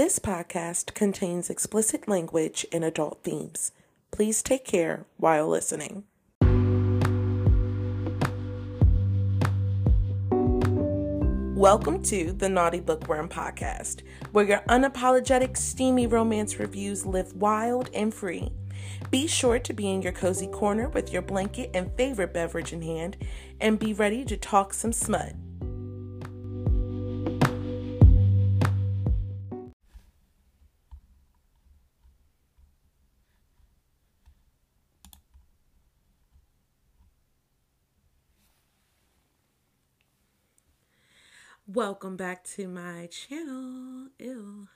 This podcast contains explicit language and adult themes. Please take care while listening. Welcome to the Naughty Bookworm Podcast, where your unapologetic, steamy romance reviews live wild and free. Be sure to be in your cozy corner with your blanket and favorite beverage in hand, and be ready to talk some smut. Welcome back to my channel. Ew.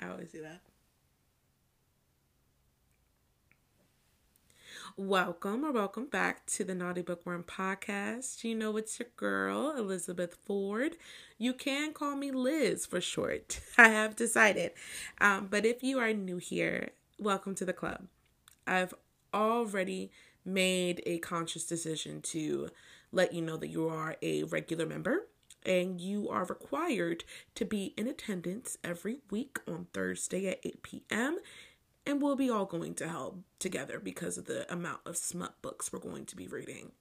I always do that. Welcome or welcome back to the Naughty Bookworm podcast. You know it's your girl, Elizabeth Ford. You can call me Liz for short. I have decided. Um, but if you are new here, welcome to the club. I've already made a conscious decision to let you know that you are a regular member and you are required to be in attendance every week on Thursday at 8 p.m. And we'll be all going to hell together because of the amount of smut books we're going to be reading.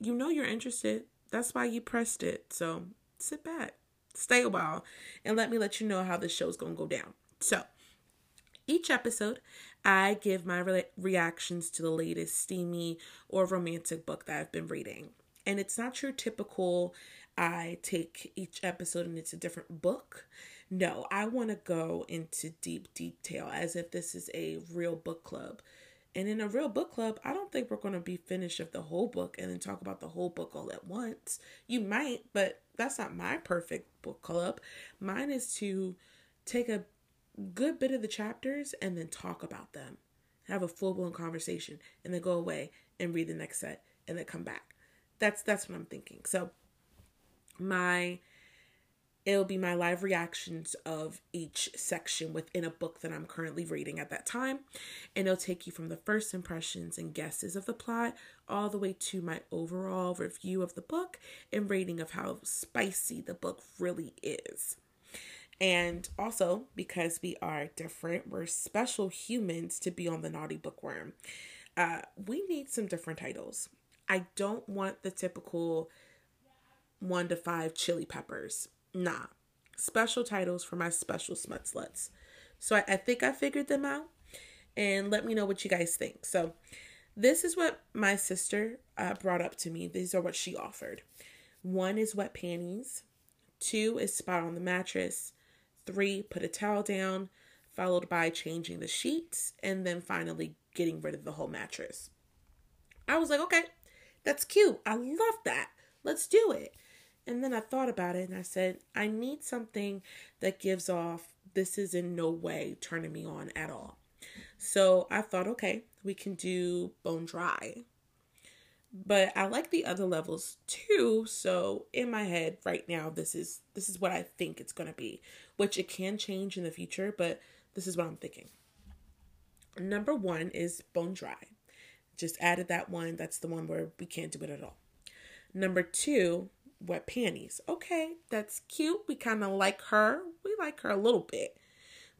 You know you're interested. That's why you pressed it. So sit back, stay a while, and let me let you know how this show's going to go down. So, each episode, I give my re- reactions to the latest steamy or romantic book that I've been reading. And it's not your typical, I take each episode and it's a different book. No, I want to go into deep detail as if this is a real book club. And in a real book club, I don't think we're going to be finished of the whole book and then talk about the whole book all at once. You might, but that's not my perfect book club. Mine is to take a good bit of the chapters and then talk about them. Have a full blown conversation and then go away and read the next set and then come back. That's that's what I'm thinking. So my it'll be my live reactions of each section within a book that I'm currently reading at that time. And it'll take you from the first impressions and guesses of the plot all the way to my overall review of the book and rating of how spicy the book really is. And also, because we are different, we're special humans to be on the Naughty Bookworm. Uh, we need some different titles. I don't want the typical one to five chili peppers. Nah. Special titles for my special smut sluts. So I, I think I figured them out. And let me know what you guys think. So this is what my sister uh, brought up to me. These are what she offered. One is wet panties. Two is spot on the mattress. Three, put a towel down, followed by changing the sheets, and then finally getting rid of the whole mattress. I was like, okay, that's cute. I love that. Let's do it. And then I thought about it and I said, I need something that gives off this is in no way turning me on at all. So I thought, okay, we can do bone dry. But I like the other levels too, so in my head right now this is this is what I think it's going to be, which it can change in the future, but this is what I'm thinking. Number 1 is bone dry. Just added that one. That's the one where we can't do it at all. Number 2 wet panties. Okay, that's cute. We kind of like her. We like her a little bit,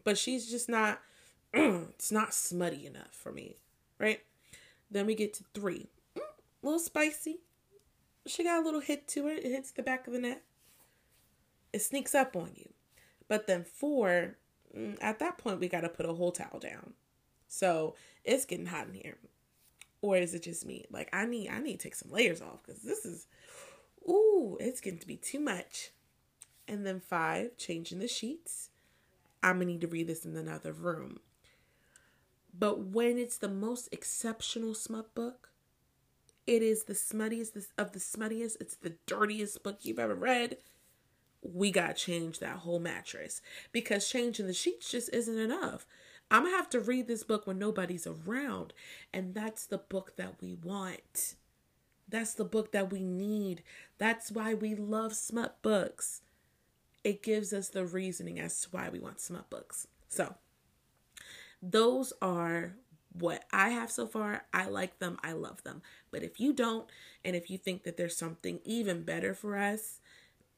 but she's just not. it's not smutty enough for me, right? Then we get to three, mm, a little spicy. She got a little hit to it. It hits the back of the neck. It sneaks up on you. But then four, mm, at that point, we got to put a whole towel down. So it's getting hot in here. Or is it just me? Like I need, I need to take some layers off because this is Ooh, it's getting to be too much. And then five, changing the sheets. I'm gonna need to read this in another room. But when it's the most exceptional smut book, it is the smuttiest of the smuttiest, it's the dirtiest book you've ever read. We gotta change that whole mattress because changing the sheets just isn't enough. I'm gonna have to read this book when nobody's around, and that's the book that we want. That's the book that we need. That's why we love smut books. It gives us the reasoning as to why we want smut books. So, those are what I have so far. I like them, I love them. But if you don't, and if you think that there's something even better for us,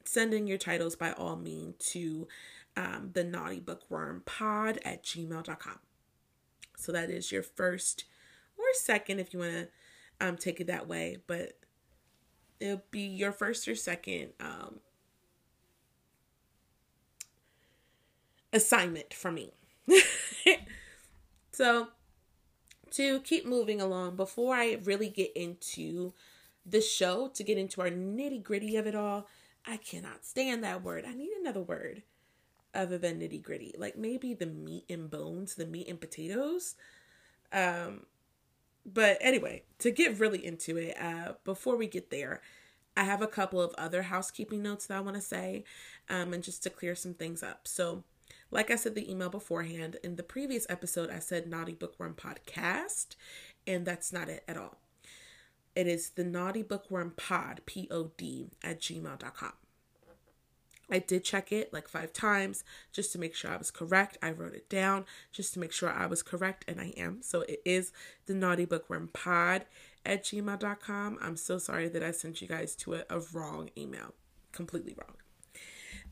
send in your titles by all means to um, the naughty bookworm pod at gmail.com. So that is your first or second if you want to um, take it that way, but it'll be your first or second um, assignment for me. so, to keep moving along, before I really get into the show, to get into our nitty gritty of it all, I cannot stand that word. I need another word other than nitty gritty. Like maybe the meat and bones, the meat and potatoes. Um, but anyway, to get really into it, uh, before we get there, I have a couple of other housekeeping notes that I want to say, um, and just to clear some things up. So, like I said, the email beforehand, in the previous episode, I said Naughty Bookworm Podcast, and that's not it at all. It is the Naughty Bookworm Pod, P O D, at gmail.com. I did check it like five times just to make sure I was correct. I wrote it down just to make sure I was correct, and I am. So it is the Naughty Bookworm Pod at gmail.com. I'm so sorry that I sent you guys to a, a wrong email. Completely wrong.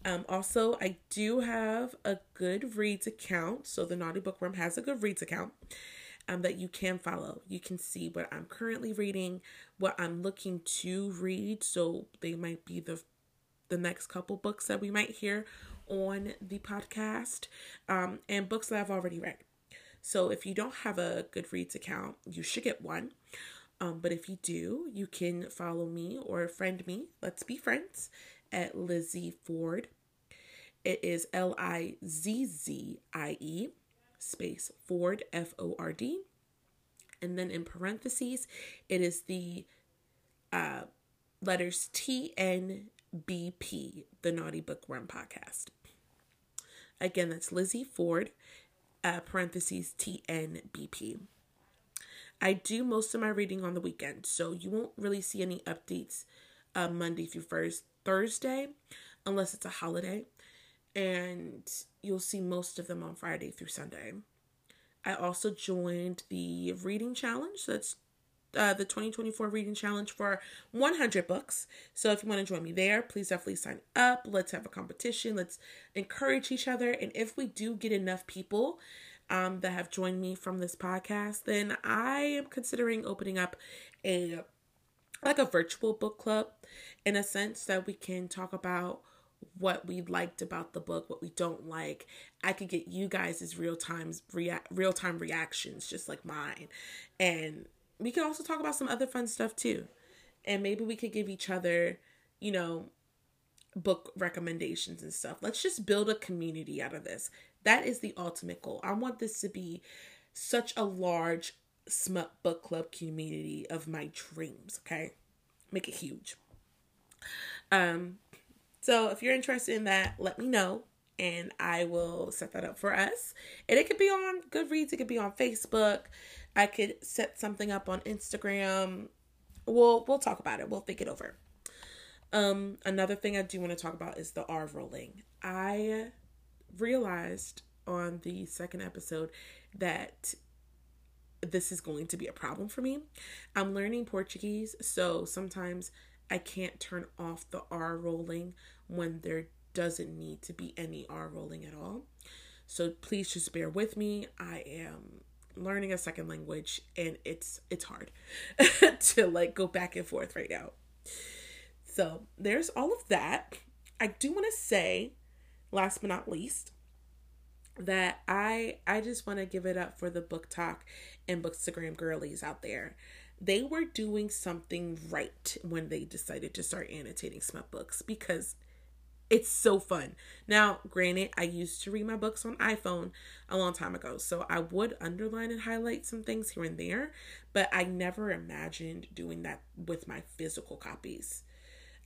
Um, also, I do have a Goodreads account. So the Naughty Bookworm has a Goodreads account um, that you can follow. You can see what I'm currently reading, what I'm looking to read. So they might be the the next couple books that we might hear on the podcast, um, and books that I've already read. So if you don't have a Goodreads account, you should get one. Um, but if you do, you can follow me or friend me. Let's be friends at Lizzie Ford. It is L I Z Z I E space Ford F O R D. And then in parentheses, it is the uh, letters T N B P, the Naughty Bookworm podcast. Again, that's Lizzie Ford, uh, parentheses I do most of my reading on the weekend, so you won't really see any updates uh, Monday through first Thursday, unless it's a holiday, and you'll see most of them on Friday through Sunday. I also joined the reading challenge. That's uh, the 2024 reading challenge for 100 books. So if you want to join me there, please definitely sign up. Let's have a competition. Let's encourage each other. And if we do get enough people um, that have joined me from this podcast, then I am considering opening up a like a virtual book club in a sense that we can talk about what we liked about the book, what we don't like. I could get you guys' real times rea- real time reactions just like mine. And we can also talk about some other fun stuff too. And maybe we could give each other, you know, book recommendations and stuff. Let's just build a community out of this. That is the ultimate goal. I want this to be such a large smut book club community of my dreams, okay? Make it huge. Um so if you're interested in that, let me know and I will set that up for us. And it could be on Goodreads, it could be on Facebook. I could set something up on Instagram. We'll we'll talk about it. We'll think it over. Um, another thing I do want to talk about is the R rolling. I realized on the second episode that this is going to be a problem for me. I'm learning Portuguese, so sometimes I can't turn off the R rolling when there doesn't need to be any R rolling at all. So please just bear with me. I am learning a second language and it's it's hard to like go back and forth right now. So, there's all of that. I do want to say last but not least that I I just want to give it up for the BookTok and bookstagram girlies out there. They were doing something right when they decided to start annotating smut books because it's so fun. Now, granted, I used to read my books on iPhone a long time ago, so I would underline and highlight some things here and there, but I never imagined doing that with my physical copies.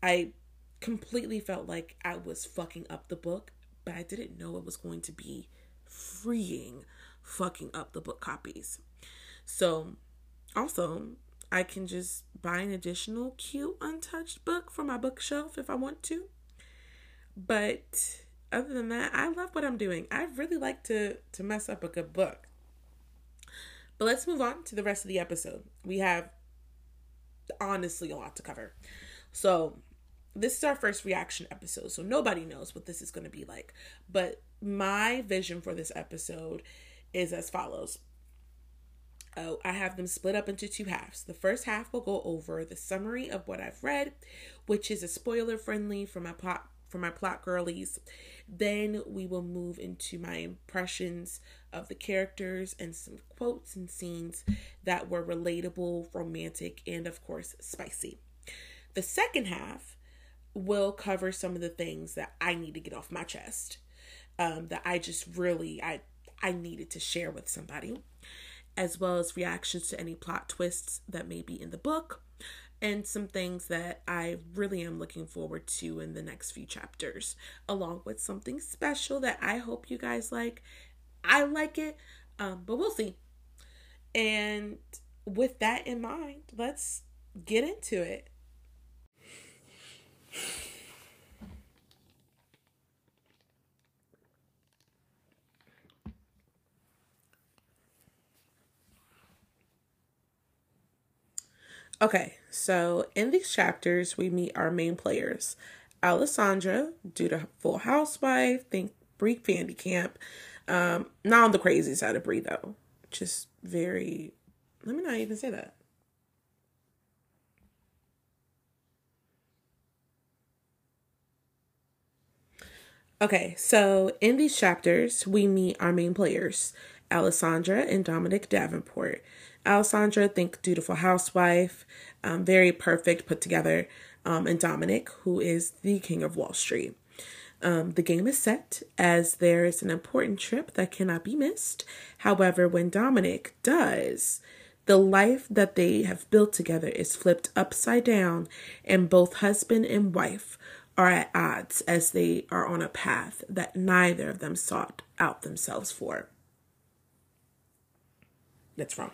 I completely felt like I was fucking up the book, but I didn't know it was going to be freeing fucking up the book copies. So, also, I can just buy an additional cute untouched book for my bookshelf if I want to but other than that, I love what I'm doing. I really like to to mess up a good book. But let's move on to the rest of the episode. We have honestly a lot to cover. So, this is our first reaction episode, so nobody knows what this is going to be like. But my vision for this episode is as follows. Oh, I have them split up into two halves. The first half will go over the summary of what I've read, which is a spoiler friendly for my plot for my plot girlies. Then we will move into my impressions of the characters and some quotes and scenes that were relatable, romantic, and of course spicy. The second half will cover some of the things that I need to get off my chest. Um, that I just really I I needed to share with somebody, as well as reactions to any plot twists that may be in the book, and some things that I really am looking forward to in the next few chapters, along with something special that I hope you guys like. I like it, um, but we'll see. And with that in mind, let's get into it. Okay, so in these chapters, we meet our main players. Alessandra, Full Housewife, think Bree Van de Kamp. Um, not on the crazy side of Bree though. Just very let me not even say that. Okay, so in these chapters, we meet our main players, Alessandra and Dominic Davenport. Alessandra, think dutiful housewife, um, very perfect, put together, um, and Dominic, who is the king of Wall Street. Um, the game is set as there is an important trip that cannot be missed. However, when Dominic does, the life that they have built together is flipped upside down, and both husband and wife are at odds as they are on a path that neither of them sought out themselves for. That's wrong.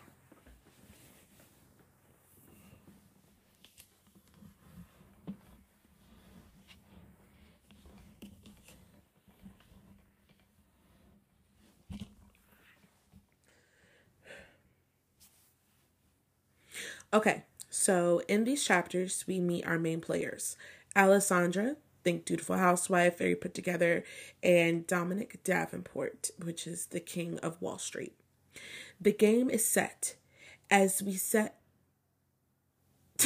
Okay, so in these chapters, we meet our main players. Alessandra, think dutiful housewife, very put together, and Dominic Davenport, which is the king of Wall Street. The game is set as we set.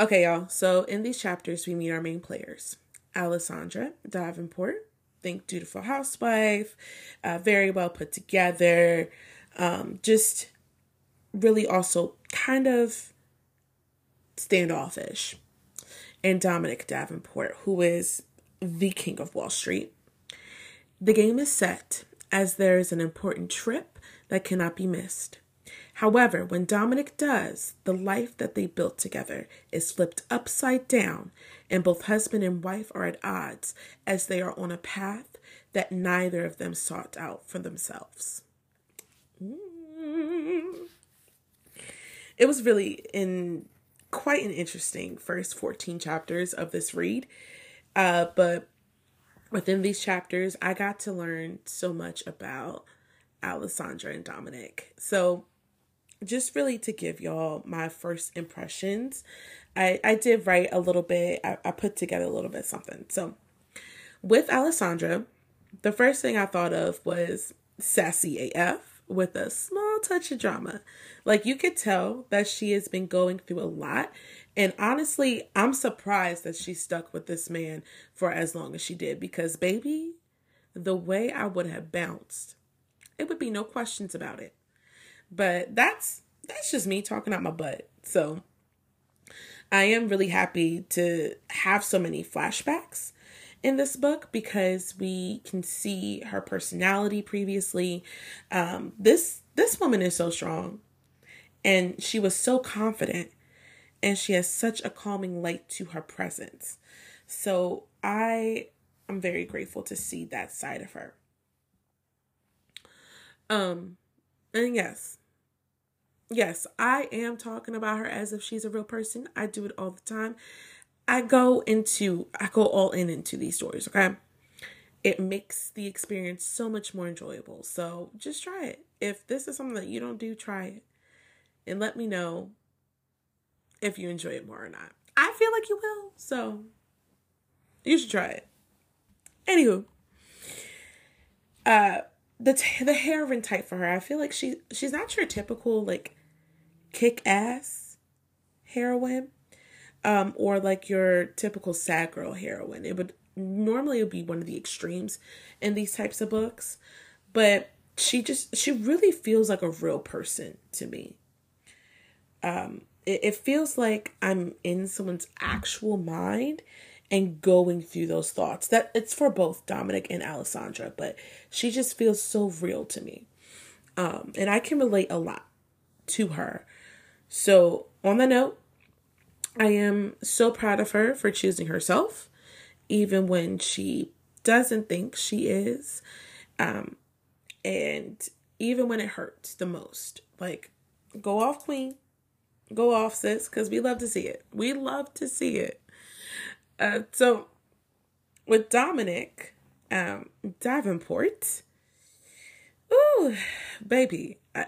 okay, y'all. So in these chapters, we meet our main players Alessandra Davenport, think dutiful housewife, uh, very well put together, um, just really also kind of standoffish. And Dominic Davenport, who is the king of Wall Street. The game is set as there is an important trip that cannot be missed. However, when Dominic does, the life that they built together is flipped upside down, and both husband and wife are at odds as they are on a path that neither of them sought out for themselves. Mm. It was really in quite an interesting first 14 chapters of this read. Uh, but within these chapters, I got to learn so much about Alessandra and Dominic. So, just really to give y'all my first impressions, I, I did write a little bit, I, I put together a little bit something. So, with Alessandra, the first thing I thought of was sassy AF with a small touch of drama. Like you could tell that she has been going through a lot. And honestly, I'm surprised that she stuck with this man for as long as she did because, baby, the way I would have bounced, it would be no questions about it. But that's that's just me talking out my butt. So I am really happy to have so many flashbacks in this book because we can see her personality previously. Um, this this woman is so strong, and she was so confident, and she has such a calming light to her presence. So I am very grateful to see that side of her. Um, and yes, yes, I am talking about her as if she's a real person. I do it all the time. I go into I go all in into these stories, okay? It makes the experience so much more enjoyable. So just try it. if this is something that you don't do, try it and let me know if you enjoy it more or not. I feel like you will, so you should try it. Anywho, uh, the t- the heroine type for her, I feel like she she's not your typical like kick ass heroine, um, or like your typical sad girl heroine. It would normally it would be one of the extremes in these types of books, but she just she really feels like a real person to me. Um, it, it feels like I'm in someone's actual mind and going through those thoughts. That it's for both Dominic and Alessandra, but she just feels so real to me. Um, and I can relate a lot to her. So, on the note, I am so proud of her for choosing herself, even when she doesn't think she is. Um, and even when it hurts the most. Like, go off, Queen. Go off, sis, because we love to see it. We love to see it. Uh, so, with Dominic um, Davenport, ooh, baby. I,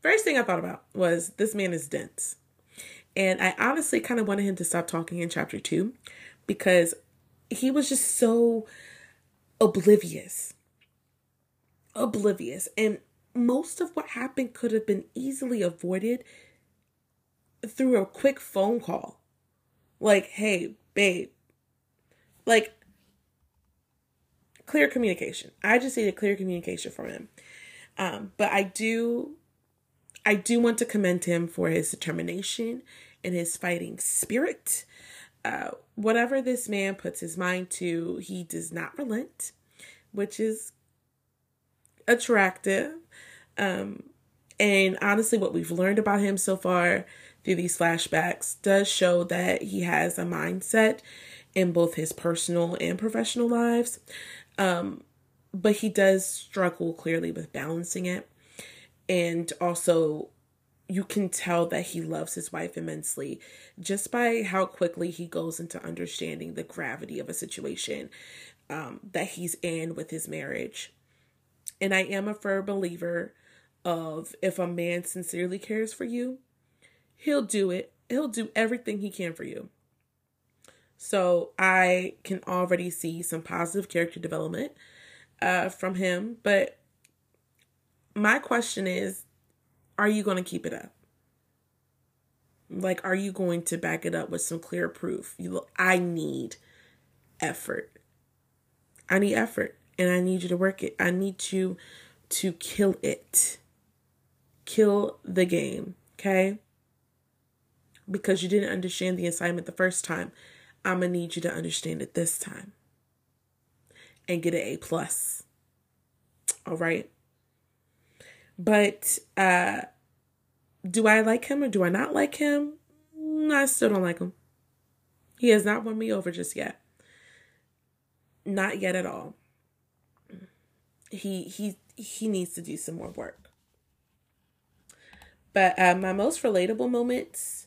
first thing I thought about was this man is dense. And I honestly kind of wanted him to stop talking in chapter two because he was just so oblivious. Oblivious. And most of what happened could have been easily avoided through a quick phone call. Like, hey, babe. Like, clear communication. I just needed clear communication from him. Um, but I do, I do want to commend him for his determination and his fighting spirit. Uh, whatever this man puts his mind to, he does not relent, which is attractive. Um, and honestly, what we've learned about him so far through these flashbacks does show that he has a mindset in both his personal and professional lives. Um, but he does struggle clearly with balancing it. And also, you can tell that he loves his wife immensely just by how quickly he goes into understanding the gravity of a situation um, that he's in with his marriage. And I am a firm believer of if a man sincerely cares for you, he'll do it. He'll do everything he can for you. So I can already see some positive character development uh, from him. But my question is are you going to keep it up? Like, are you going to back it up with some clear proof? You I need effort. I need effort and I need you to work it. I need you to kill it. Kill the game, okay? Because you didn't understand the assignment the first time. I'm gonna need you to understand it this time and get an A plus. All right. But uh do I like him or do I not like him? Mm, I still don't like him. He has not won me over just yet. Not yet at all. He he he needs to do some more work. But uh, my most relatable moments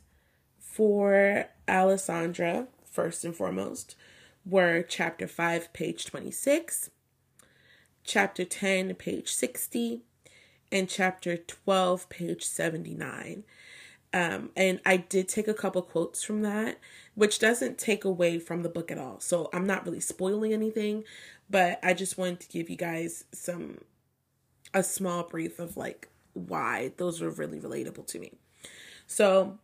for Alessandra, first and foremost, were chapter 5, page 26, chapter 10, page 60, and chapter 12, page 79. Um, and I did take a couple quotes from that, which doesn't take away from the book at all. So I'm not really spoiling anything, but I just wanted to give you guys some, a small brief of like why those were really relatable to me. So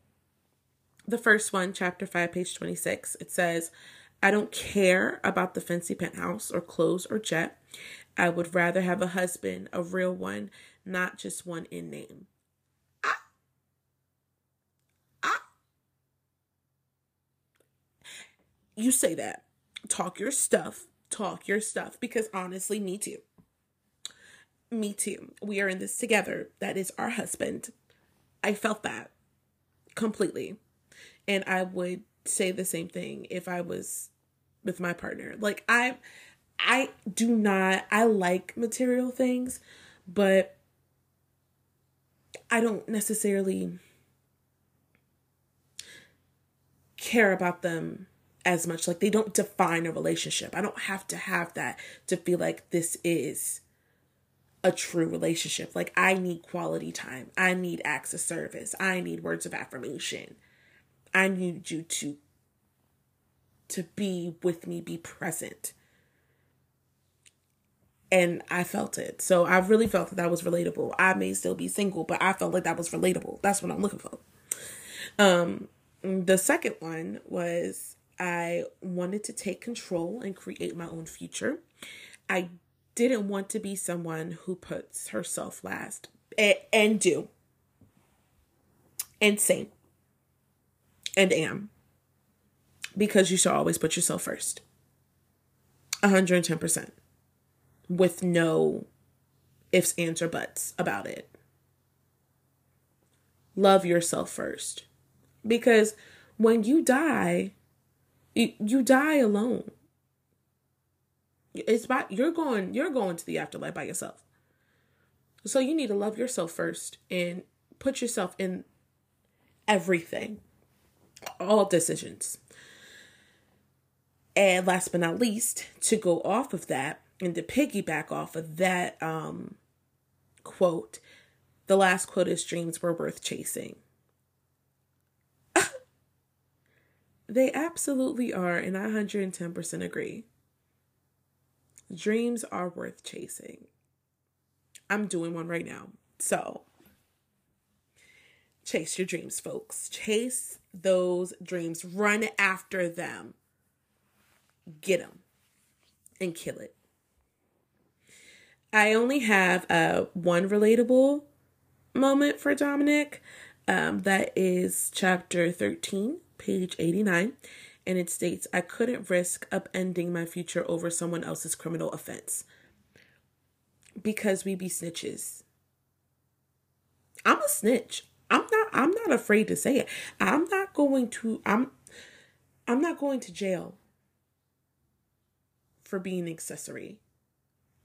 the first one, chapter 5, page 26, it says, I don't care about the fancy penthouse or clothes or jet. I would rather have a husband, a real one, not just one in name. Ah. Ah. You say that. Talk your stuff. Talk your stuff. Because honestly, me too. Me too. We are in this together. That is our husband. I felt that completely. And I would say the same thing if I was with my partner. Like I I do not I like material things, but I don't necessarily care about them as much. Like they don't define a relationship. I don't have to have that to feel like this is a true relationship. Like I need quality time. I need acts of service. I need words of affirmation. I need you to to be with me, be present. And I felt it. So I really felt that that was relatable. I may still be single, but I felt like that was relatable. That's what I'm looking for. Um the second one was I wanted to take control and create my own future. I didn't want to be someone who puts herself last and, and do and say and am. Because you should always put yourself first. 110% with no ifs ands or buts about it. Love yourself first. Because when you die you, you die alone. It's by you're going you're going to the afterlife by yourself. So you need to love yourself first and put yourself in everything. All decisions. And last but not least, to go off of that and to piggyback off of that um quote, the last quote is dreams were worth chasing. they absolutely are, and I 110% agree. Dreams are worth chasing. I'm doing one right now. So, chase your dreams, folks. Chase those dreams. Run after them. Get them and kill it. I only have uh, one relatable moment for Dominic. Um, that is chapter 13, page 89 and it states, I couldn't risk upending my future over someone else's criminal offense. Because we be snitches. I'm a snitch. I'm not I'm not afraid to say it. I'm not going to I'm I'm not going to jail for being accessory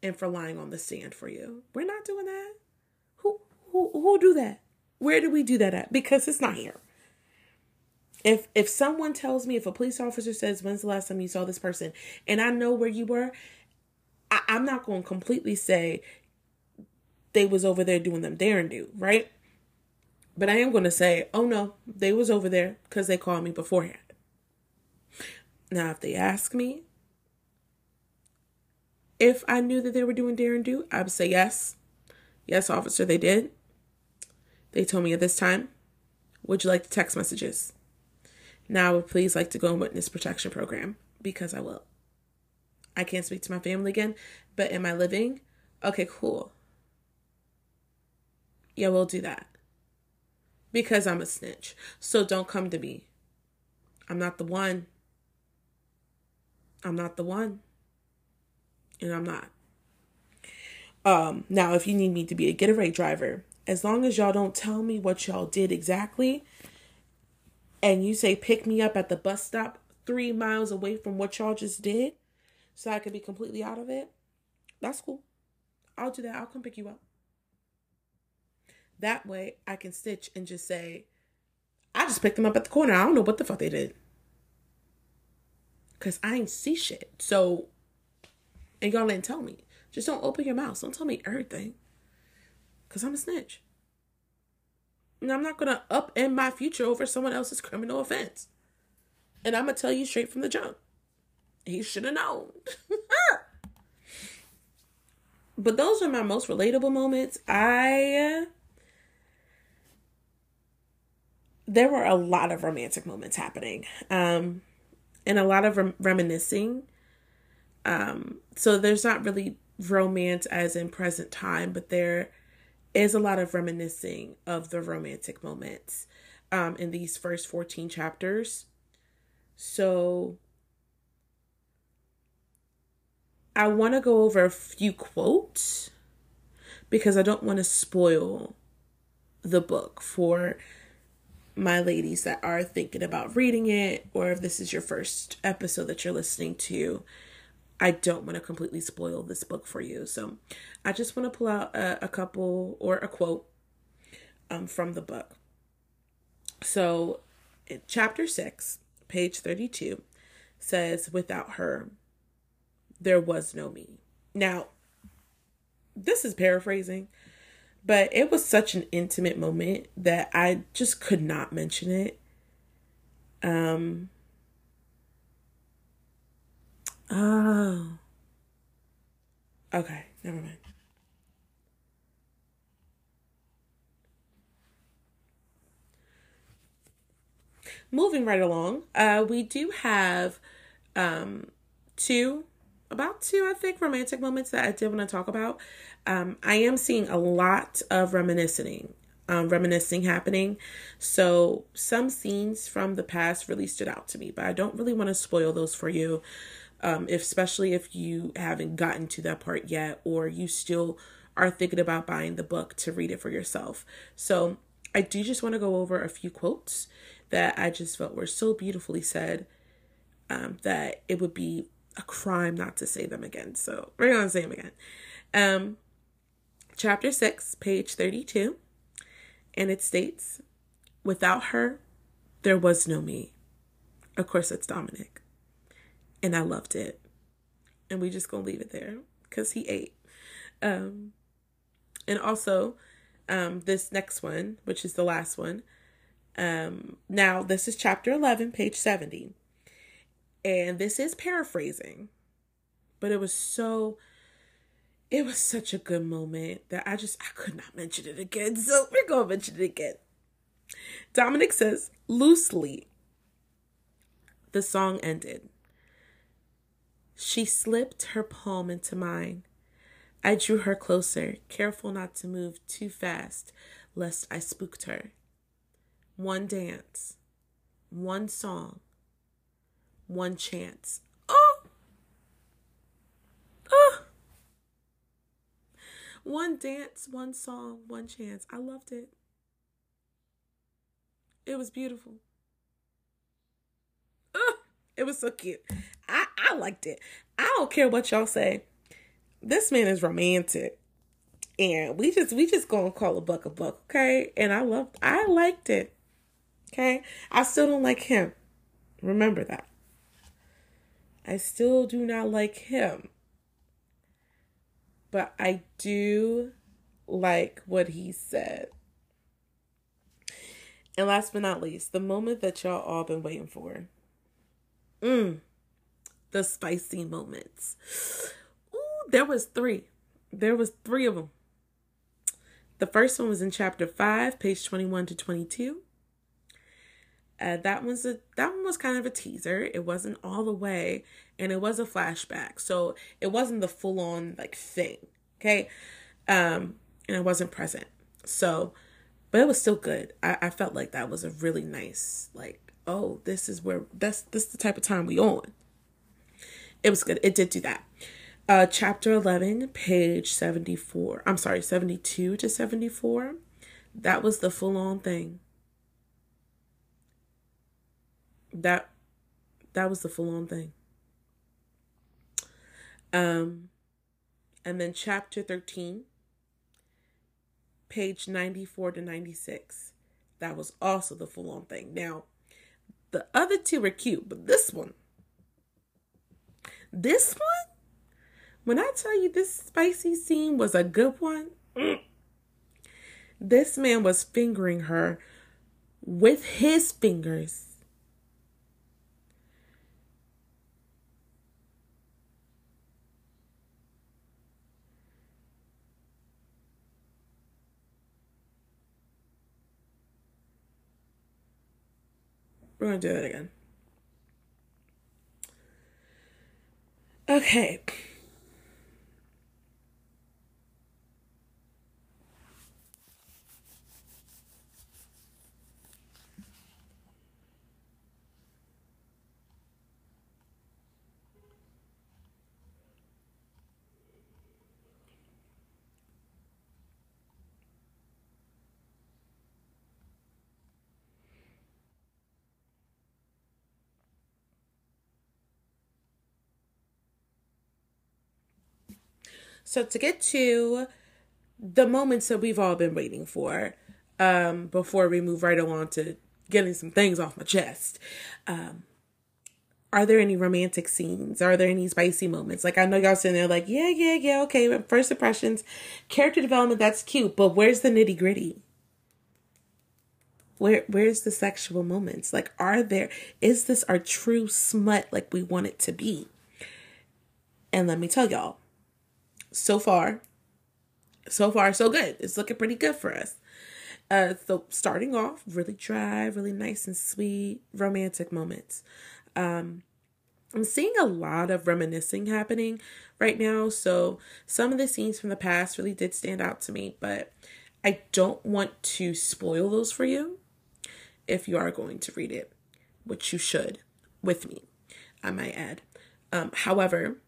and for lying on the stand for you. We're not doing that. Who who who do that? Where do we do that at? Because it's not here if if someone tells me if a police officer says when's the last time you saw this person and i know where you were I, i'm not going to completely say they was over there doing them dare and do right but i am going to say oh no they was over there because they called me beforehand now if they ask me if i knew that they were doing dare and do i would say yes yes officer they did they told me at this time would you like the text messages now, I would please like to go on witness protection program because I will. I can't speak to my family again, but am I living? Okay, cool. Yeah, we'll do that. Because I'm a snitch. So don't come to me. I'm not the one. I'm not the one. And I'm not. Um, now if you need me to be a getaway driver, as long as y'all don't tell me what y'all did exactly, and you say pick me up at the bus stop three miles away from what y'all just did so I could be completely out of it, that's cool. I'll do that. I'll come pick you up. That way I can stitch and just say, I just picked them up at the corner. I don't know what the fuck they did. Cause I ain't see shit. So and y'all didn't tell me. Just don't open your mouth. Don't tell me everything. Cause I'm a snitch. And I'm not to upend my future over someone else's criminal offense. And I'm to tell you straight from the jump. He should have known. but those are my most relatable moments. I. There were a lot of romantic moments happening, um, and a lot of rem- reminiscing. Um, so there's not really romance as in present time, but there is a lot of reminiscing of the romantic moments um, in these first 14 chapters. So I want to go over a few quotes because I don't want to spoil the book for my ladies that are thinking about reading it or if this is your first episode that you're listening to I don't want to completely spoil this book for you. So I just want to pull out a, a couple or a quote um, from the book. So, chapter 6, page 32 says, Without her, there was no me. Now, this is paraphrasing, but it was such an intimate moment that I just could not mention it. Um, oh. Okay, never mind. moving right along, uh, we do have um, two, about two, I think, romantic moments that I did want to talk about. Um, I am seeing a lot of reminiscing, um, reminiscing happening. So some scenes from the past really stood out to me, but I don't really want to spoil those for you, um, if, especially if you haven't gotten to that part yet or you still are thinking about buying the book to read it for yourself. So I do just want to go over a few quotes that I just felt were so beautifully said um, that it would be a crime not to say them again. So we're going to say them again. Um, chapter 6, page 32. And it states, Without her, there was no me. Of course, it's Dominic. And I loved it. And we just going to leave it there because he ate. Um, and also, um, this next one, which is the last one, um, now, this is chapter 11, page 70. And this is paraphrasing, but it was so, it was such a good moment that I just, I could not mention it again. So we're to mention it again. Dominic says, loosely, the song ended. She slipped her palm into mine. I drew her closer, careful not to move too fast, lest I spooked her one dance, one song, one chance. Oh! Oh! One dance, one song, one chance. I loved it. It was beautiful. Oh, it was so cute. I, I liked it. I don't care what y'all say. This man is romantic. And we just we just gonna call a buck a buck, okay? And I loved I liked it. Okay? I still don't like him. Remember that. I still do not like him. But I do like what he said. And last but not least, the moment that y'all all been waiting for. Mmm. The spicy moments. Ooh, there was three. There was three of them. The first one was in chapter 5, page 21 to 22. Uh, that was a that one was kind of a teaser. It wasn't all the way, and it was a flashback, so it wasn't the full on like thing. Okay, um, and it wasn't present. So, but it was still good. I, I felt like that was a really nice like. Oh, this is where that's this is the type of time we on. It was good. It did do that. Uh, chapter 11, page 74. I'm sorry, 72 to 74. That was the full on thing that that was the full on thing. Um and then chapter 13 page 94 to 96 that was also the full on thing. Now, the other two were cute, but this one this one when I tell you this spicy scene was a good one, this man was fingering her with his fingers We're going to do it again. Okay. So to get to the moments that we've all been waiting for, um, before we move right along to getting some things off my chest. Um, are there any romantic scenes? Are there any spicy moments? Like I know y'all sitting there like, yeah, yeah, yeah, okay. But first impressions, character development, that's cute. But where's the nitty gritty? Where where's the sexual moments? Like, are there is this our true smut like we want it to be? And let me tell y'all, so far, so far, so good. It's looking pretty good for us. Uh, so starting off really dry, really nice and sweet, romantic moments. Um, I'm seeing a lot of reminiscing happening right now. So some of the scenes from the past really did stand out to me, but I don't want to spoil those for you if you are going to read it, which you should with me, I might add. Um, however,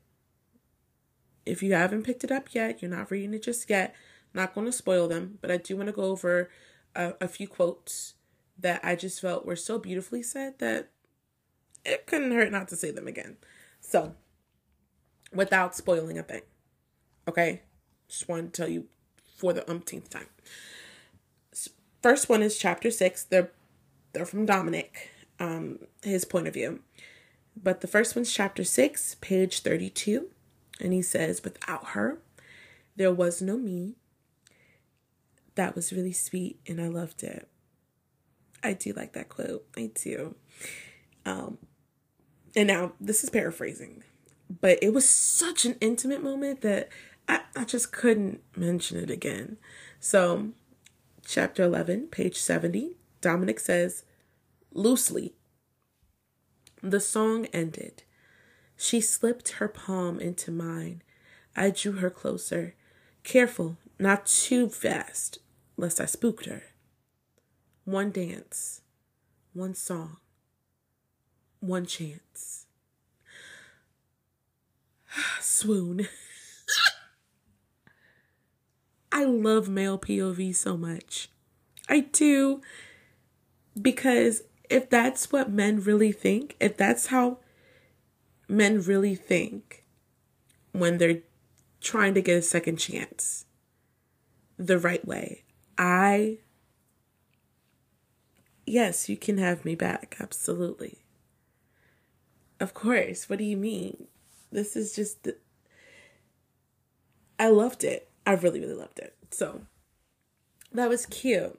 if you haven't picked it up yet, you're not reading it just yet, not going to spoil them, but I do want to go over a, a few quotes that I just felt were so beautifully said that it couldn't hurt not to say them again. So, without spoiling a thing, okay? Just want to tell you for the umpteenth time. First one is chapter six. They're they're from Dominic, um, his point of view. But the first one's chapter six, page thirty-two, and he says, "Without her, there was no me." That was really sweet, and I loved it. I do like that quote. I do. Um, and now this is paraphrasing, but it was such an intimate moment that I, I just couldn't mention it again. So, chapter 11, page 70, Dominic says, loosely, the song ended. She slipped her palm into mine. I drew her closer, careful, not too fast, lest I spooked her. One dance, one song, one chance. Swoon. I love male POV so much. I do. Because if that's what men really think, if that's how men really think when they're trying to get a second chance the right way, I. Yes, you can have me back. Absolutely. Of course. What do you mean? This is just. I loved it. I really, really loved it. So that was cute.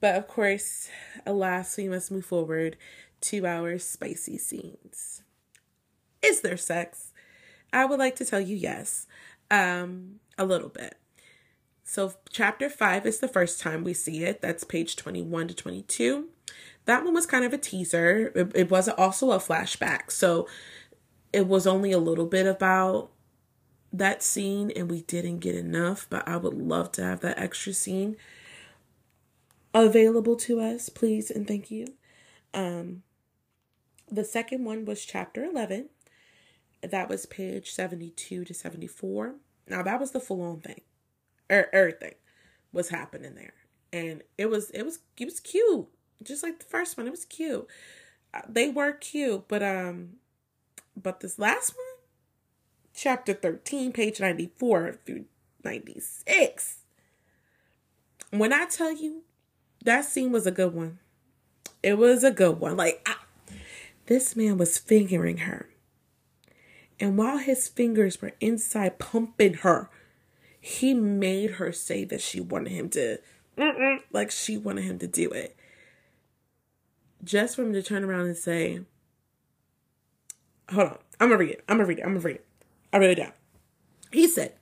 But of course, alas, we must move forward to our spicy scenes. Is there sex? I would like to tell you yes, um, a little bit. So, chapter five is the first time we see it. That's page 21 to 22. That one was kind of a teaser. It, it was also a flashback. So it was only a little bit about that scene and we didn't get enough, but I would love to have that extra scene available to us, please and thank you. Um the second one was chapter 11. That was page 72 to 74. Now that was the full on thing. Er, everything was happening there. And it was it was it was cute just like the first one. It was cute. Uh, they were cute, but um, but this last one, chapter thirteen, page ninety four through ninety six. When I tell you that scene was a good one, it was a good one. Like I, this man was fingering her, and while his fingers were inside pumping her, he made her say that she wanted him to, like she wanted him to do it just for him to turn around and say, hold on, I'm gonna read it. I'm gonna read it. I'm gonna read it. I wrote it down. He said,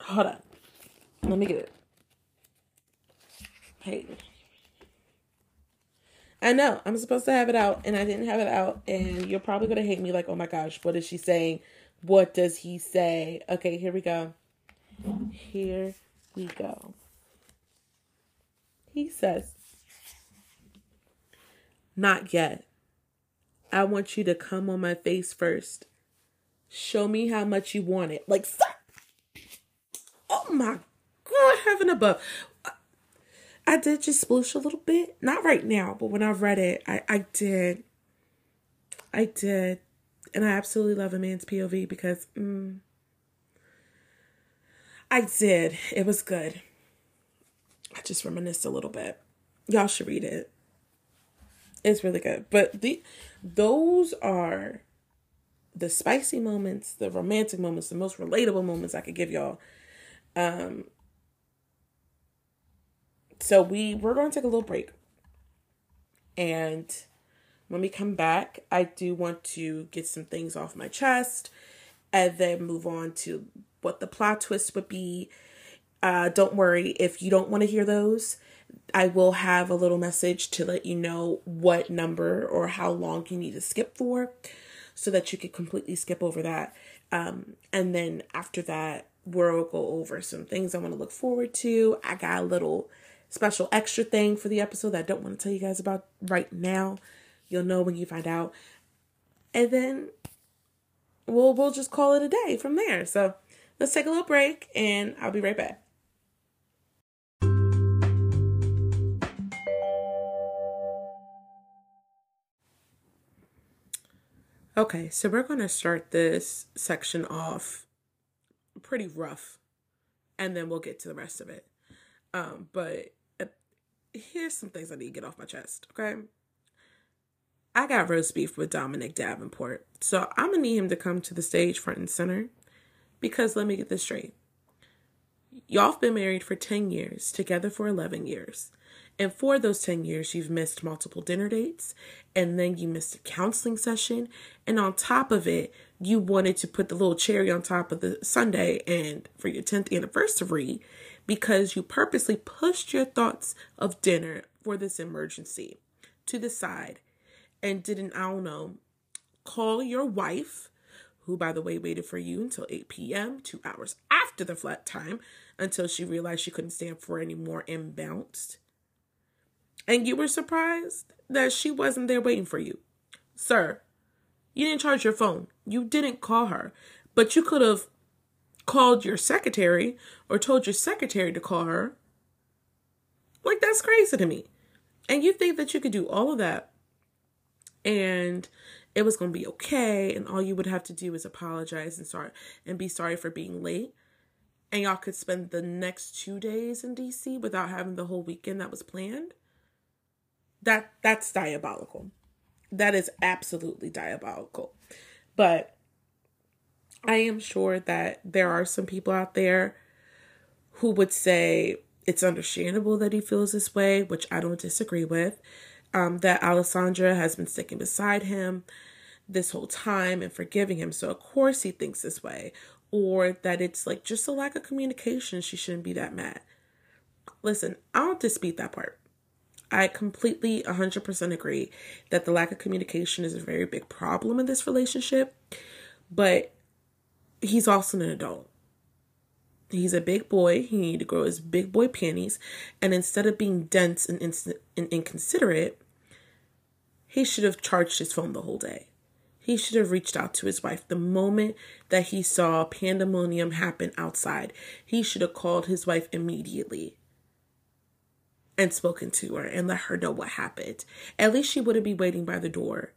hold on. Let me get it. Hey. I know I'm supposed to have it out and I didn't have it out and you're probably going to hate me like, "Oh my gosh, what is she saying? What does he say?" Okay, here we go. Here we go. He says, Not yet. I want you to come on my face first. Show me how much you want it. Like, oh my God, heaven above. I did just sploosh a little bit. Not right now, but when I read it, I, I did. I did. And I absolutely love a man's POV because mm, I did. It was good. I just reminisced a little bit. Y'all should read it. It's really good. But the those are the spicy moments, the romantic moments, the most relatable moments I could give y'all. Um so we we're going to take a little break. And when we come back, I do want to get some things off my chest and then move on to what the plot twist would be. Uh, don't worry if you don't want to hear those. I will have a little message to let you know what number or how long you need to skip for so that you could completely skip over that. Um, and then after that, we'll go over some things I want to look forward to. I got a little special extra thing for the episode that I don't want to tell you guys about right now. You'll know when you find out. And then we'll we'll just call it a day from there. So let's take a little break and I'll be right back. Okay, so we're going to start this section off pretty rough and then we'll get to the rest of it. Um, but here's some things I need to get off my chest, okay? I got roast beef with Dominic Davenport. So I'm to need him to come to the stage front and center because let me get this straight. Y'all have been married for 10 years, together for 11 years. And for those 10 years, you've missed multiple dinner dates, and then you missed a counseling session. And on top of it, you wanted to put the little cherry on top of the sundae and for your 10th anniversary because you purposely pushed your thoughts of dinner for this emergency to the side and didn't, I don't know, call your wife, who, by the way, waited for you until 8 p.m., two hours after the flat time, until she realized she couldn't stand for any more and bounced. And you were surprised that she wasn't there waiting for you. Sir, you didn't charge your phone. You didn't call her. But you could have called your secretary or told your secretary to call her. Like, that's crazy to me. And you think that you could do all of that and it was going to be okay and all you would have to do is apologize and start and be sorry for being late and y'all could spend the next 2 days in DC without having the whole weekend that was planned that that's diabolical that is absolutely diabolical but I am sure that there are some people out there who would say it's understandable that he feels this way, which I don't disagree with um, that Alessandra has been sticking beside him this whole time and forgiving him. So, of course, he thinks this way. Or that it's like just a lack of communication. She shouldn't be that mad. Listen, I don't dispute that part. I completely 100% agree that the lack of communication is a very big problem in this relationship. But he's also an adult. He's a big boy. He needed to grow his big boy panties. And instead of being dense and, and inconsiderate, he should have charged his phone the whole day. He should have reached out to his wife the moment that he saw pandemonium happen outside. He should have called his wife immediately and spoken to her and let her know what happened. At least she wouldn't be waiting by the door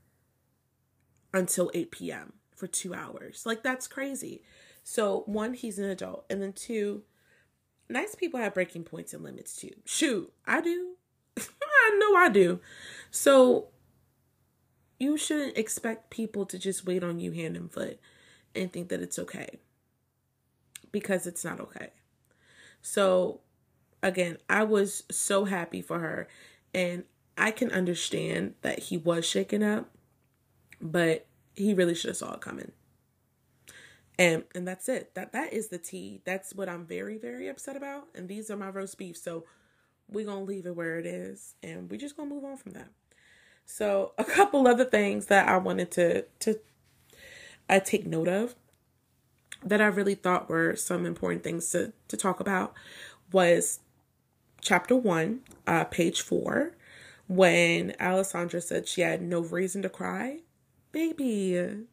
until 8 p.m. for two hours. Like, that's crazy. So, one, he's an adult. And then two, nice people have breaking points and limits too. Shoot, I do. I know I do. So, you shouldn't expect people to just wait on you hand and foot and think that it's okay because it's not okay. So, again, I was so happy for her and I can understand that he was shaken up, but he really should have saw it coming. And and that's it. That that is the tea. That's what i'm very very upset about and these are my roast beef so we're gonna leave it where it is and we're just gonna move on from that. So a couple other things that i wanted to to uh, take note of that i really thought were some important things to to talk about was chapter one uh page four when alessandra said she had no reason to cry baby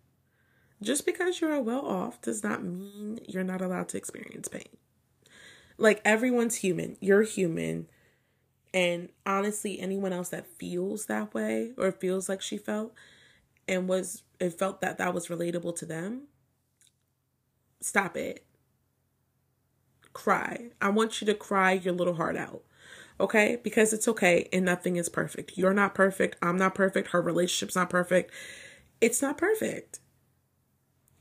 just because you're well off does not mean you're not allowed to experience pain. Like everyone's human. You're human. And honestly, anyone else that feels that way or feels like she felt and was it felt that that was relatable to them, stop it. Cry. I want you to cry your little heart out. Okay? Because it's okay and nothing is perfect. You're not perfect. I'm not perfect. Her relationship's not perfect. It's not perfect.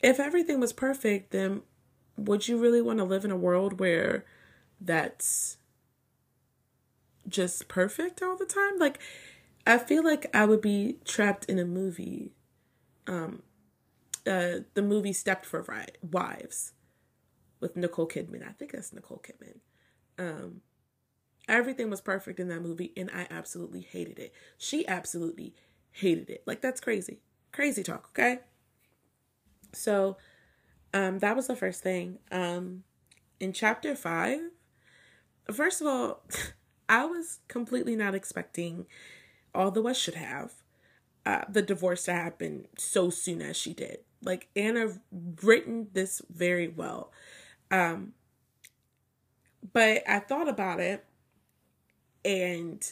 If everything was perfect, then would you really want to live in a world where that's just perfect all the time? Like, I feel like I would be trapped in a movie. Um, uh, the movie Stepford Wives with Nicole Kidman. I think that's Nicole Kidman. Um, everything was perfect in that movie, and I absolutely hated it. She absolutely hated it. Like that's crazy, crazy talk. Okay. So, um, that was the first thing. Um, in chapter five, first of all, I was completely not expecting, although I should have, uh, the divorce to happen so soon as she did. Like Ana written this very well. Um, but I thought about it and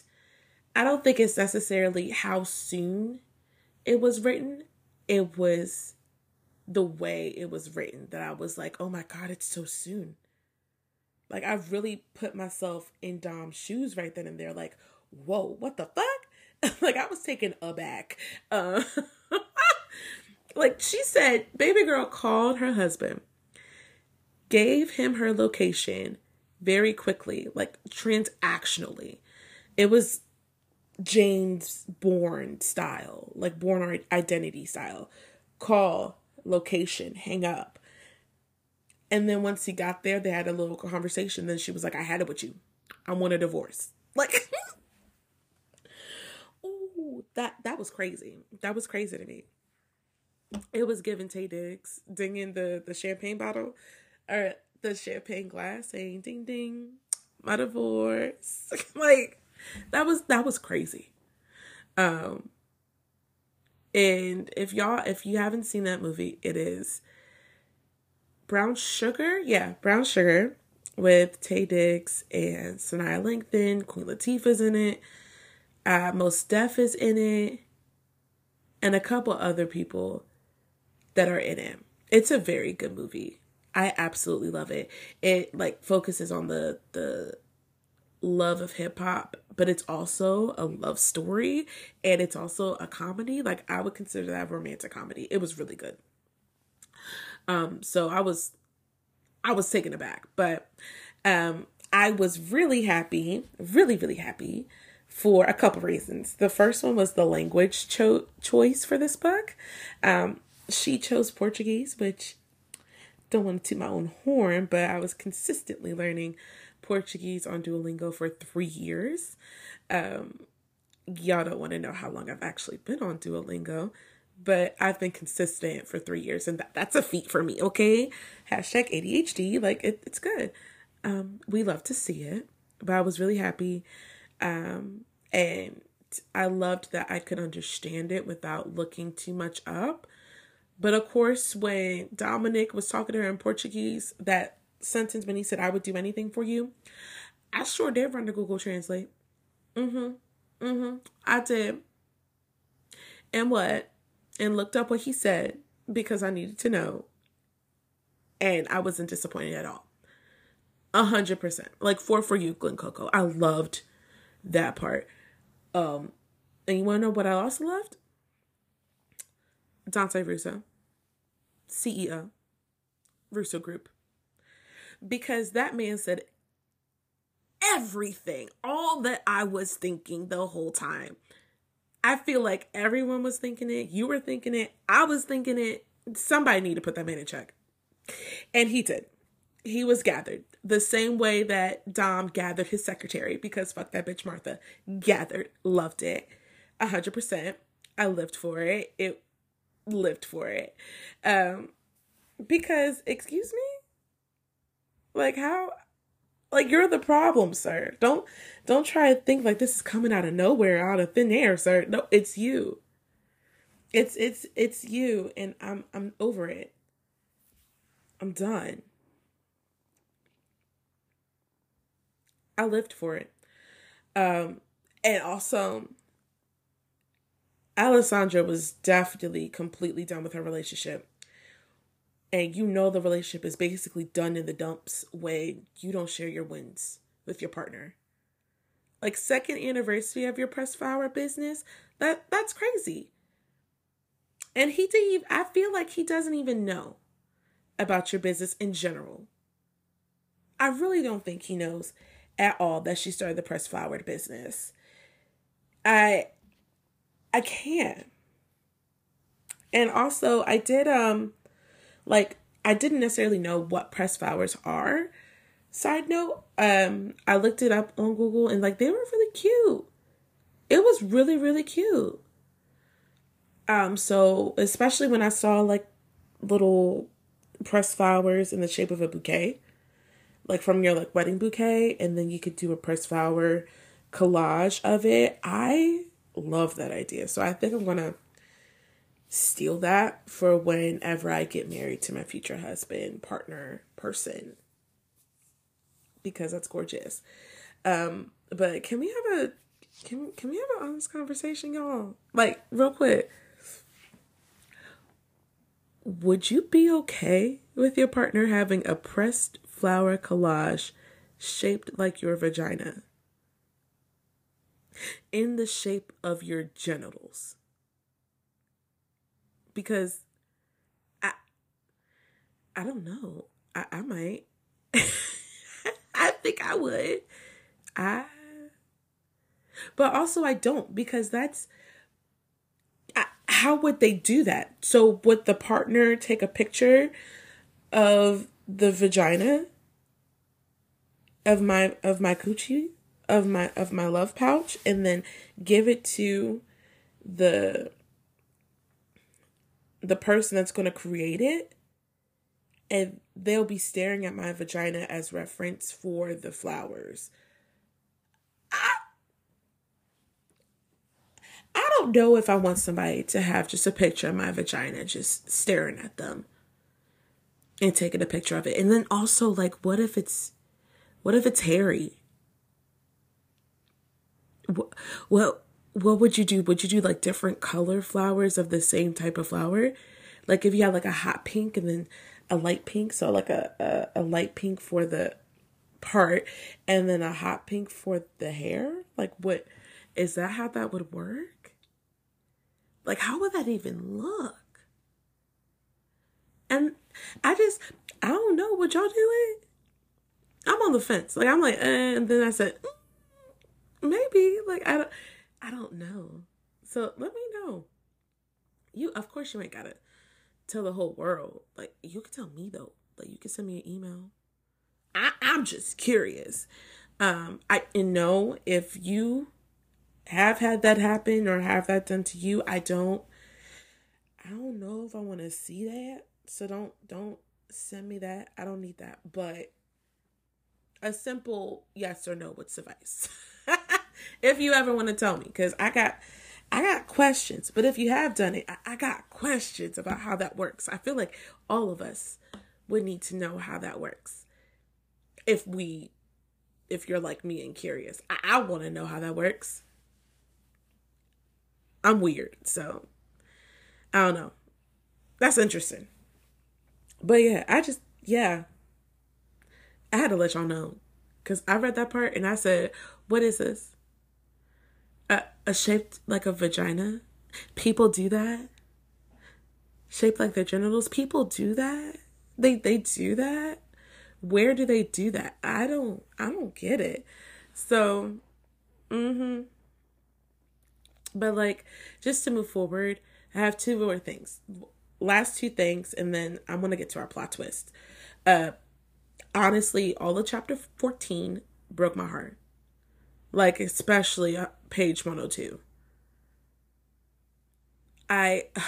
I don't think it's necessarily how soon it was written. It was the way it was written that I was like, oh my God, it's so soon. Like, I've really put myself in Dom's shoes right then and there. Like, whoa, what the fuck? like, I was taken aback. Uh, like, she said, baby girl called her husband, gave him her location very quickly, like transactionally. It was James Bourne style, like Bourne identity style. Call, location, hang up. And then once he got there, they had a little conversation. Then she was like, I had it with you. I want a divorce. Like, ooh, that that was crazy. That was crazy to me. It was giving Taye Diggs dinging the the champagne bottle or the champagne glass saying ding ding my divorce. like that was that was crazy. Um and if y'all if you haven't seen that movie, it is Brown Sugar. Yeah, Brown Sugar with Taye Diggs and Sanaa Lathan. Queen Latifah's in it. Uh, Mos Def is in it. And a couple other people that are in it. It's a very good movie. I absolutely love it. It like focuses on the the love of hip hop, but it's also a love story and it's also a comedy. Like I would consider that a romantic comedy. It was really good. Um, so I was I was taken aback, but um I was really happy, really, really happy for a couple reasons. The first one was the language cho- choice for this book. Um, she chose Portuguese, which don't want to toot my own horn, but I was consistently learning Portuguese on Duolingo for three years. Um, y'all don't want to know how long I've actually been on Duolingo, but I've been consistent for three years, and that, that's a feat for me, okay? Hashtag ADHD, like it, it's good. Um, we love to see it, but I was really happy. Um, and I loved that I could understand it without looking too much up. But of course, when Dominic was talking to her in Portuguese, that sentence when he said, I would do anything for you, I sure did run to Google Translate. Mm-hmm. Mm-hmm. I did. And what? And looked up what he said because I needed to know. And I wasn't disappointed at all. A hundred percent. Like four for you, Glen Coco. I loved that part. Um, and you wanna know what I also loved? Dante Russo, CEO, Russo Group because that man said everything, all that I was thinking the whole time. I feel like everyone was thinking it. You were thinking it. I was thinking it. Somebody need to put that man in check. And he did. He was gathered the same way that Dom gathered his secretary because fuck that bitch Martha. Gathered. Loved it. A hundred percent. I lived for it. It lived for it. Um, because, excuse me? Like how like you're the problem, sir. Don't don't try to think like this is coming out of nowhere, out of thin air, sir. No, it's you. It's it's it's you and I'm I'm over it. I'm done. I lived for it. Um and also Alessandra was definitely completely done with her relationship and you know the relationship is basically done in the dumps way you don't share your wins with your partner like second anniversary of your press flower business. That that's crazy. And he didn't I feel like he doesn't even know about your business in general. I really don't think he knows at all that she started the press flower business. I I can't. And also I did um like I didn't necessarily know what press flowers are. Side note, um I looked it up on Google and like they were really cute. It was really really cute. Um so especially when I saw like little press flowers in the shape of a bouquet like from your like wedding bouquet and then you could do a press flower collage of it. I love that idea. So I think I'm to steal that for whenever I get married to my future husband, partner, person because that's gorgeous. Um but can we have a can can we have an honest conversation y'all? Like real quick. Would you be okay with your partner having a pressed flower collage shaped like your vagina in the shape of your genitals. Because I I don't know. I, I might. I think I would. I but also I don't because that's how would they do that? So would the partner take a picture of the vagina of my of my coochie of my of my love pouch and then give it to the the person that's going to create it and they'll be staring at my vagina as reference for the flowers. I, don't know if I want somebody to have just a picture of my vagina just staring at them and taking a picture of it. And then also like what if it's what if it's hairy? What, what what would you do? Would you do like different color flowers of the same type of flower? Like if you had like a hot pink and then a light pink, so like a, a, a light pink for the part and then a hot pink for the hair? Like what is that how that would work? Like how would that even look? And I just I don't know. Would y'all do it? I'm on the fence. Like I'm like, eh, and then I said, mm, maybe. Like I don't, I don't know. So let me know. You, of course, you ain't gotta tell the whole world. Like you can tell me though. Like you can send me an email. I, I'm just curious. Um, I and know if you have had that happen or have that done to you. I don't. I don't know if I want to see that. So don't don't send me that. I don't need that. But a simple yes or no would suffice. if you ever want to tell me, because I got I got questions. But if you have done it, I, I got questions about how that works. I feel like all of us would need to know how that works. If we if you're like me and curious. I, I want to know how that works. I'm weird, so I don't know. That's interesting. But yeah, I just yeah, I had to let y'all know because I read that part and I said, "What is this? A, shaped like a vagina? People do that? Shaped like their genitals? People do that? They they do that? Where do they do that? I don't I don't get it." So, mm mhm. But like, just to move forward, I have two more things. Last two things, and then I'm gonna get to our plot twist. Uh, honestly, all of chapter 14 broke my heart. Like, especially uh, page 102. I.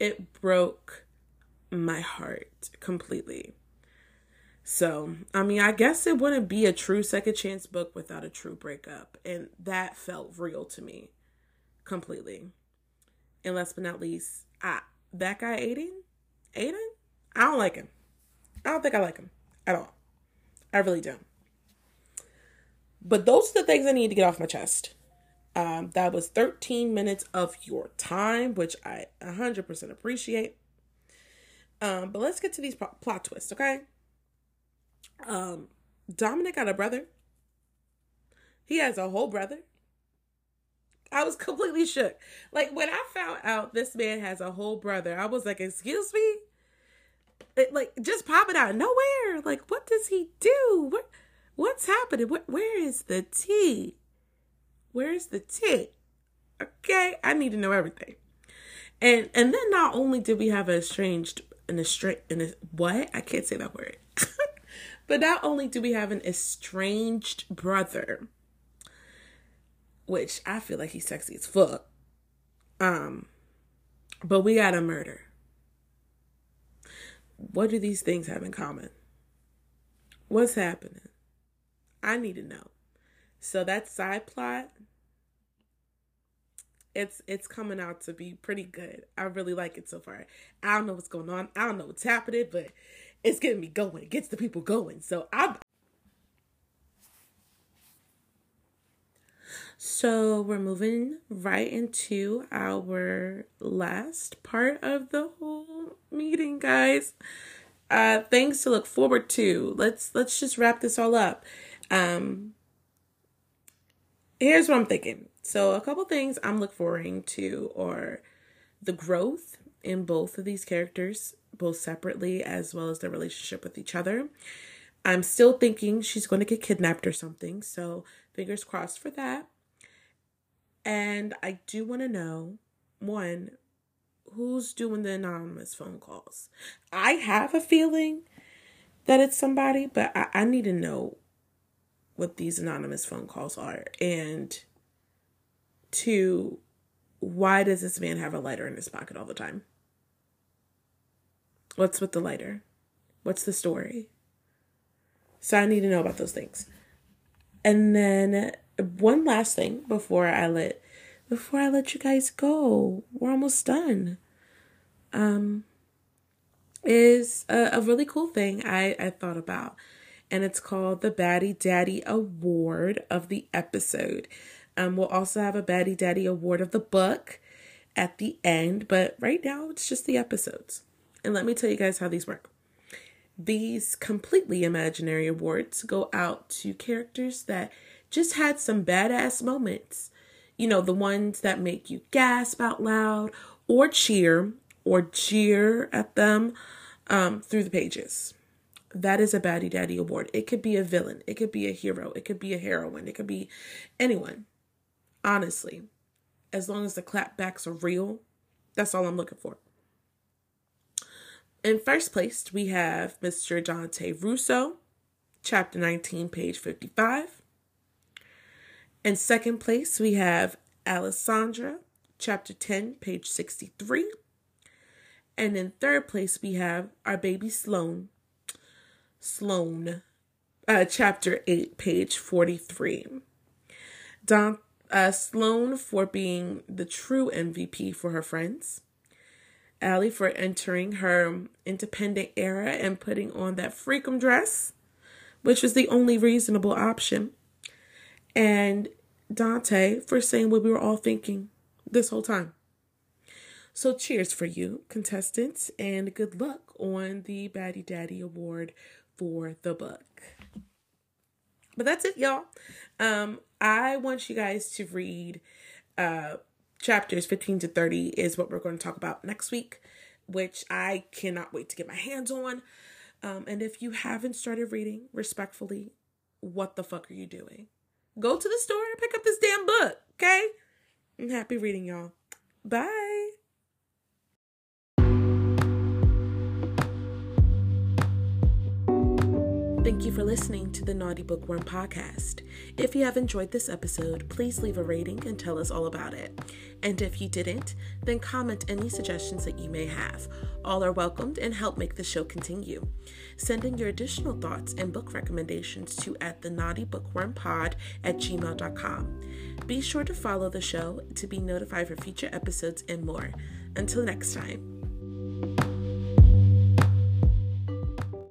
It broke my heart completely. So, I mean, I guess it wouldn't be a true second chance book without a true breakup. And that felt real to me completely. And last but not least, I, that guy Aiden, Aiden, I don't like him. I don't think I like him at all. I really don't. But those are the things I need to get off my chest. Um, that was 13 minutes of your time, which I 100% appreciate. Um, but let's get to these plot twists, okay? Um, Dominic got a brother. He has a whole brother. I was completely shook. Like when I found out this man has a whole brother, I was like, "Excuse me." It, like just popping out of nowhere. Like, what does he do? What, what's happening? What, where is the tea? Where's the tea? Okay, I need to know everything. And and then not only did we have a estranged an estranged an what I can't say that word, but not only do we have an estranged brother, which I feel like he's sexy as fuck. Um, but we got a murder. What do these things have in common? What's happening? I need to know. So that side plot it's it's coming out to be pretty good. I really like it so far. I don't know what's going on. I don't know what's happening, but it's getting me going. It gets the people going. So I'm So we're moving right into our last part of the whole meeting, guys. Uh things to look forward to. Let's let's just wrap this all up. Um here's what I'm thinking. So, a couple things I'm looking forward to are the growth in both of these characters, both separately as well as their relationship with each other. I'm still thinking she's going to get kidnapped or something, so fingers crossed for that. And I do want to know one, who's doing the anonymous phone calls? I have a feeling that it's somebody, but I, I need to know what these anonymous phone calls are. And to why does this man have a lighter in his pocket all the time? What's with the lighter? What's the story? So I need to know about those things. And then one last thing before I let before I let you guys go. We're almost done. Um is a, a really cool thing I, I thought about. And it's called the Baddie Daddy Award of the episode. Um, we'll also have a Baddie Daddy Award of the book at the end, but right now it's just the episodes. And let me tell you guys how these work. These completely imaginary awards go out to characters that just had some badass moments. You know, the ones that make you gasp out loud or cheer or jeer at them um, through the pages. That is a Baddie Daddy Award. It could be a villain, it could be a hero, it could be a heroine, it could be anyone. Honestly, as long as the clapbacks are real, that's all I'm looking for. In first place, we have Mr. Dante Russo, chapter 19, page 55. In second place, we have Alessandra, chapter 10, page 63. And in third place, we have our baby Sloan, Sloan, uh, chapter 8, page 43. Don, uh, Sloan for being the true MVP for her friends. Allie for entering her independent era and putting on that freakum dress, which was the only reasonable option. And Dante for saying what we were all thinking this whole time. So, cheers for you, contestants, and good luck on the Baddie Daddy Award for the book. But that's it, y'all. Um, I want you guys to read uh, chapters 15 to 30 is what we're going to talk about next week, which I cannot wait to get my hands on. Um, and if you haven't started reading, respectfully, what the fuck are you doing? Go to the store and pick up this damn book, okay? I'm happy reading, y'all. Bye. Thank you for listening to the Naughty Bookworm podcast. If you have enjoyed this episode, please leave a rating and tell us all about it. And if you didn't, then comment any suggestions that you may have. All are welcomed and help make the show continue. Send in your additional thoughts and book recommendations to at the Naughty Bookworm Pod at gmail.com. Be sure to follow the show to be notified for future episodes and more. Until next time.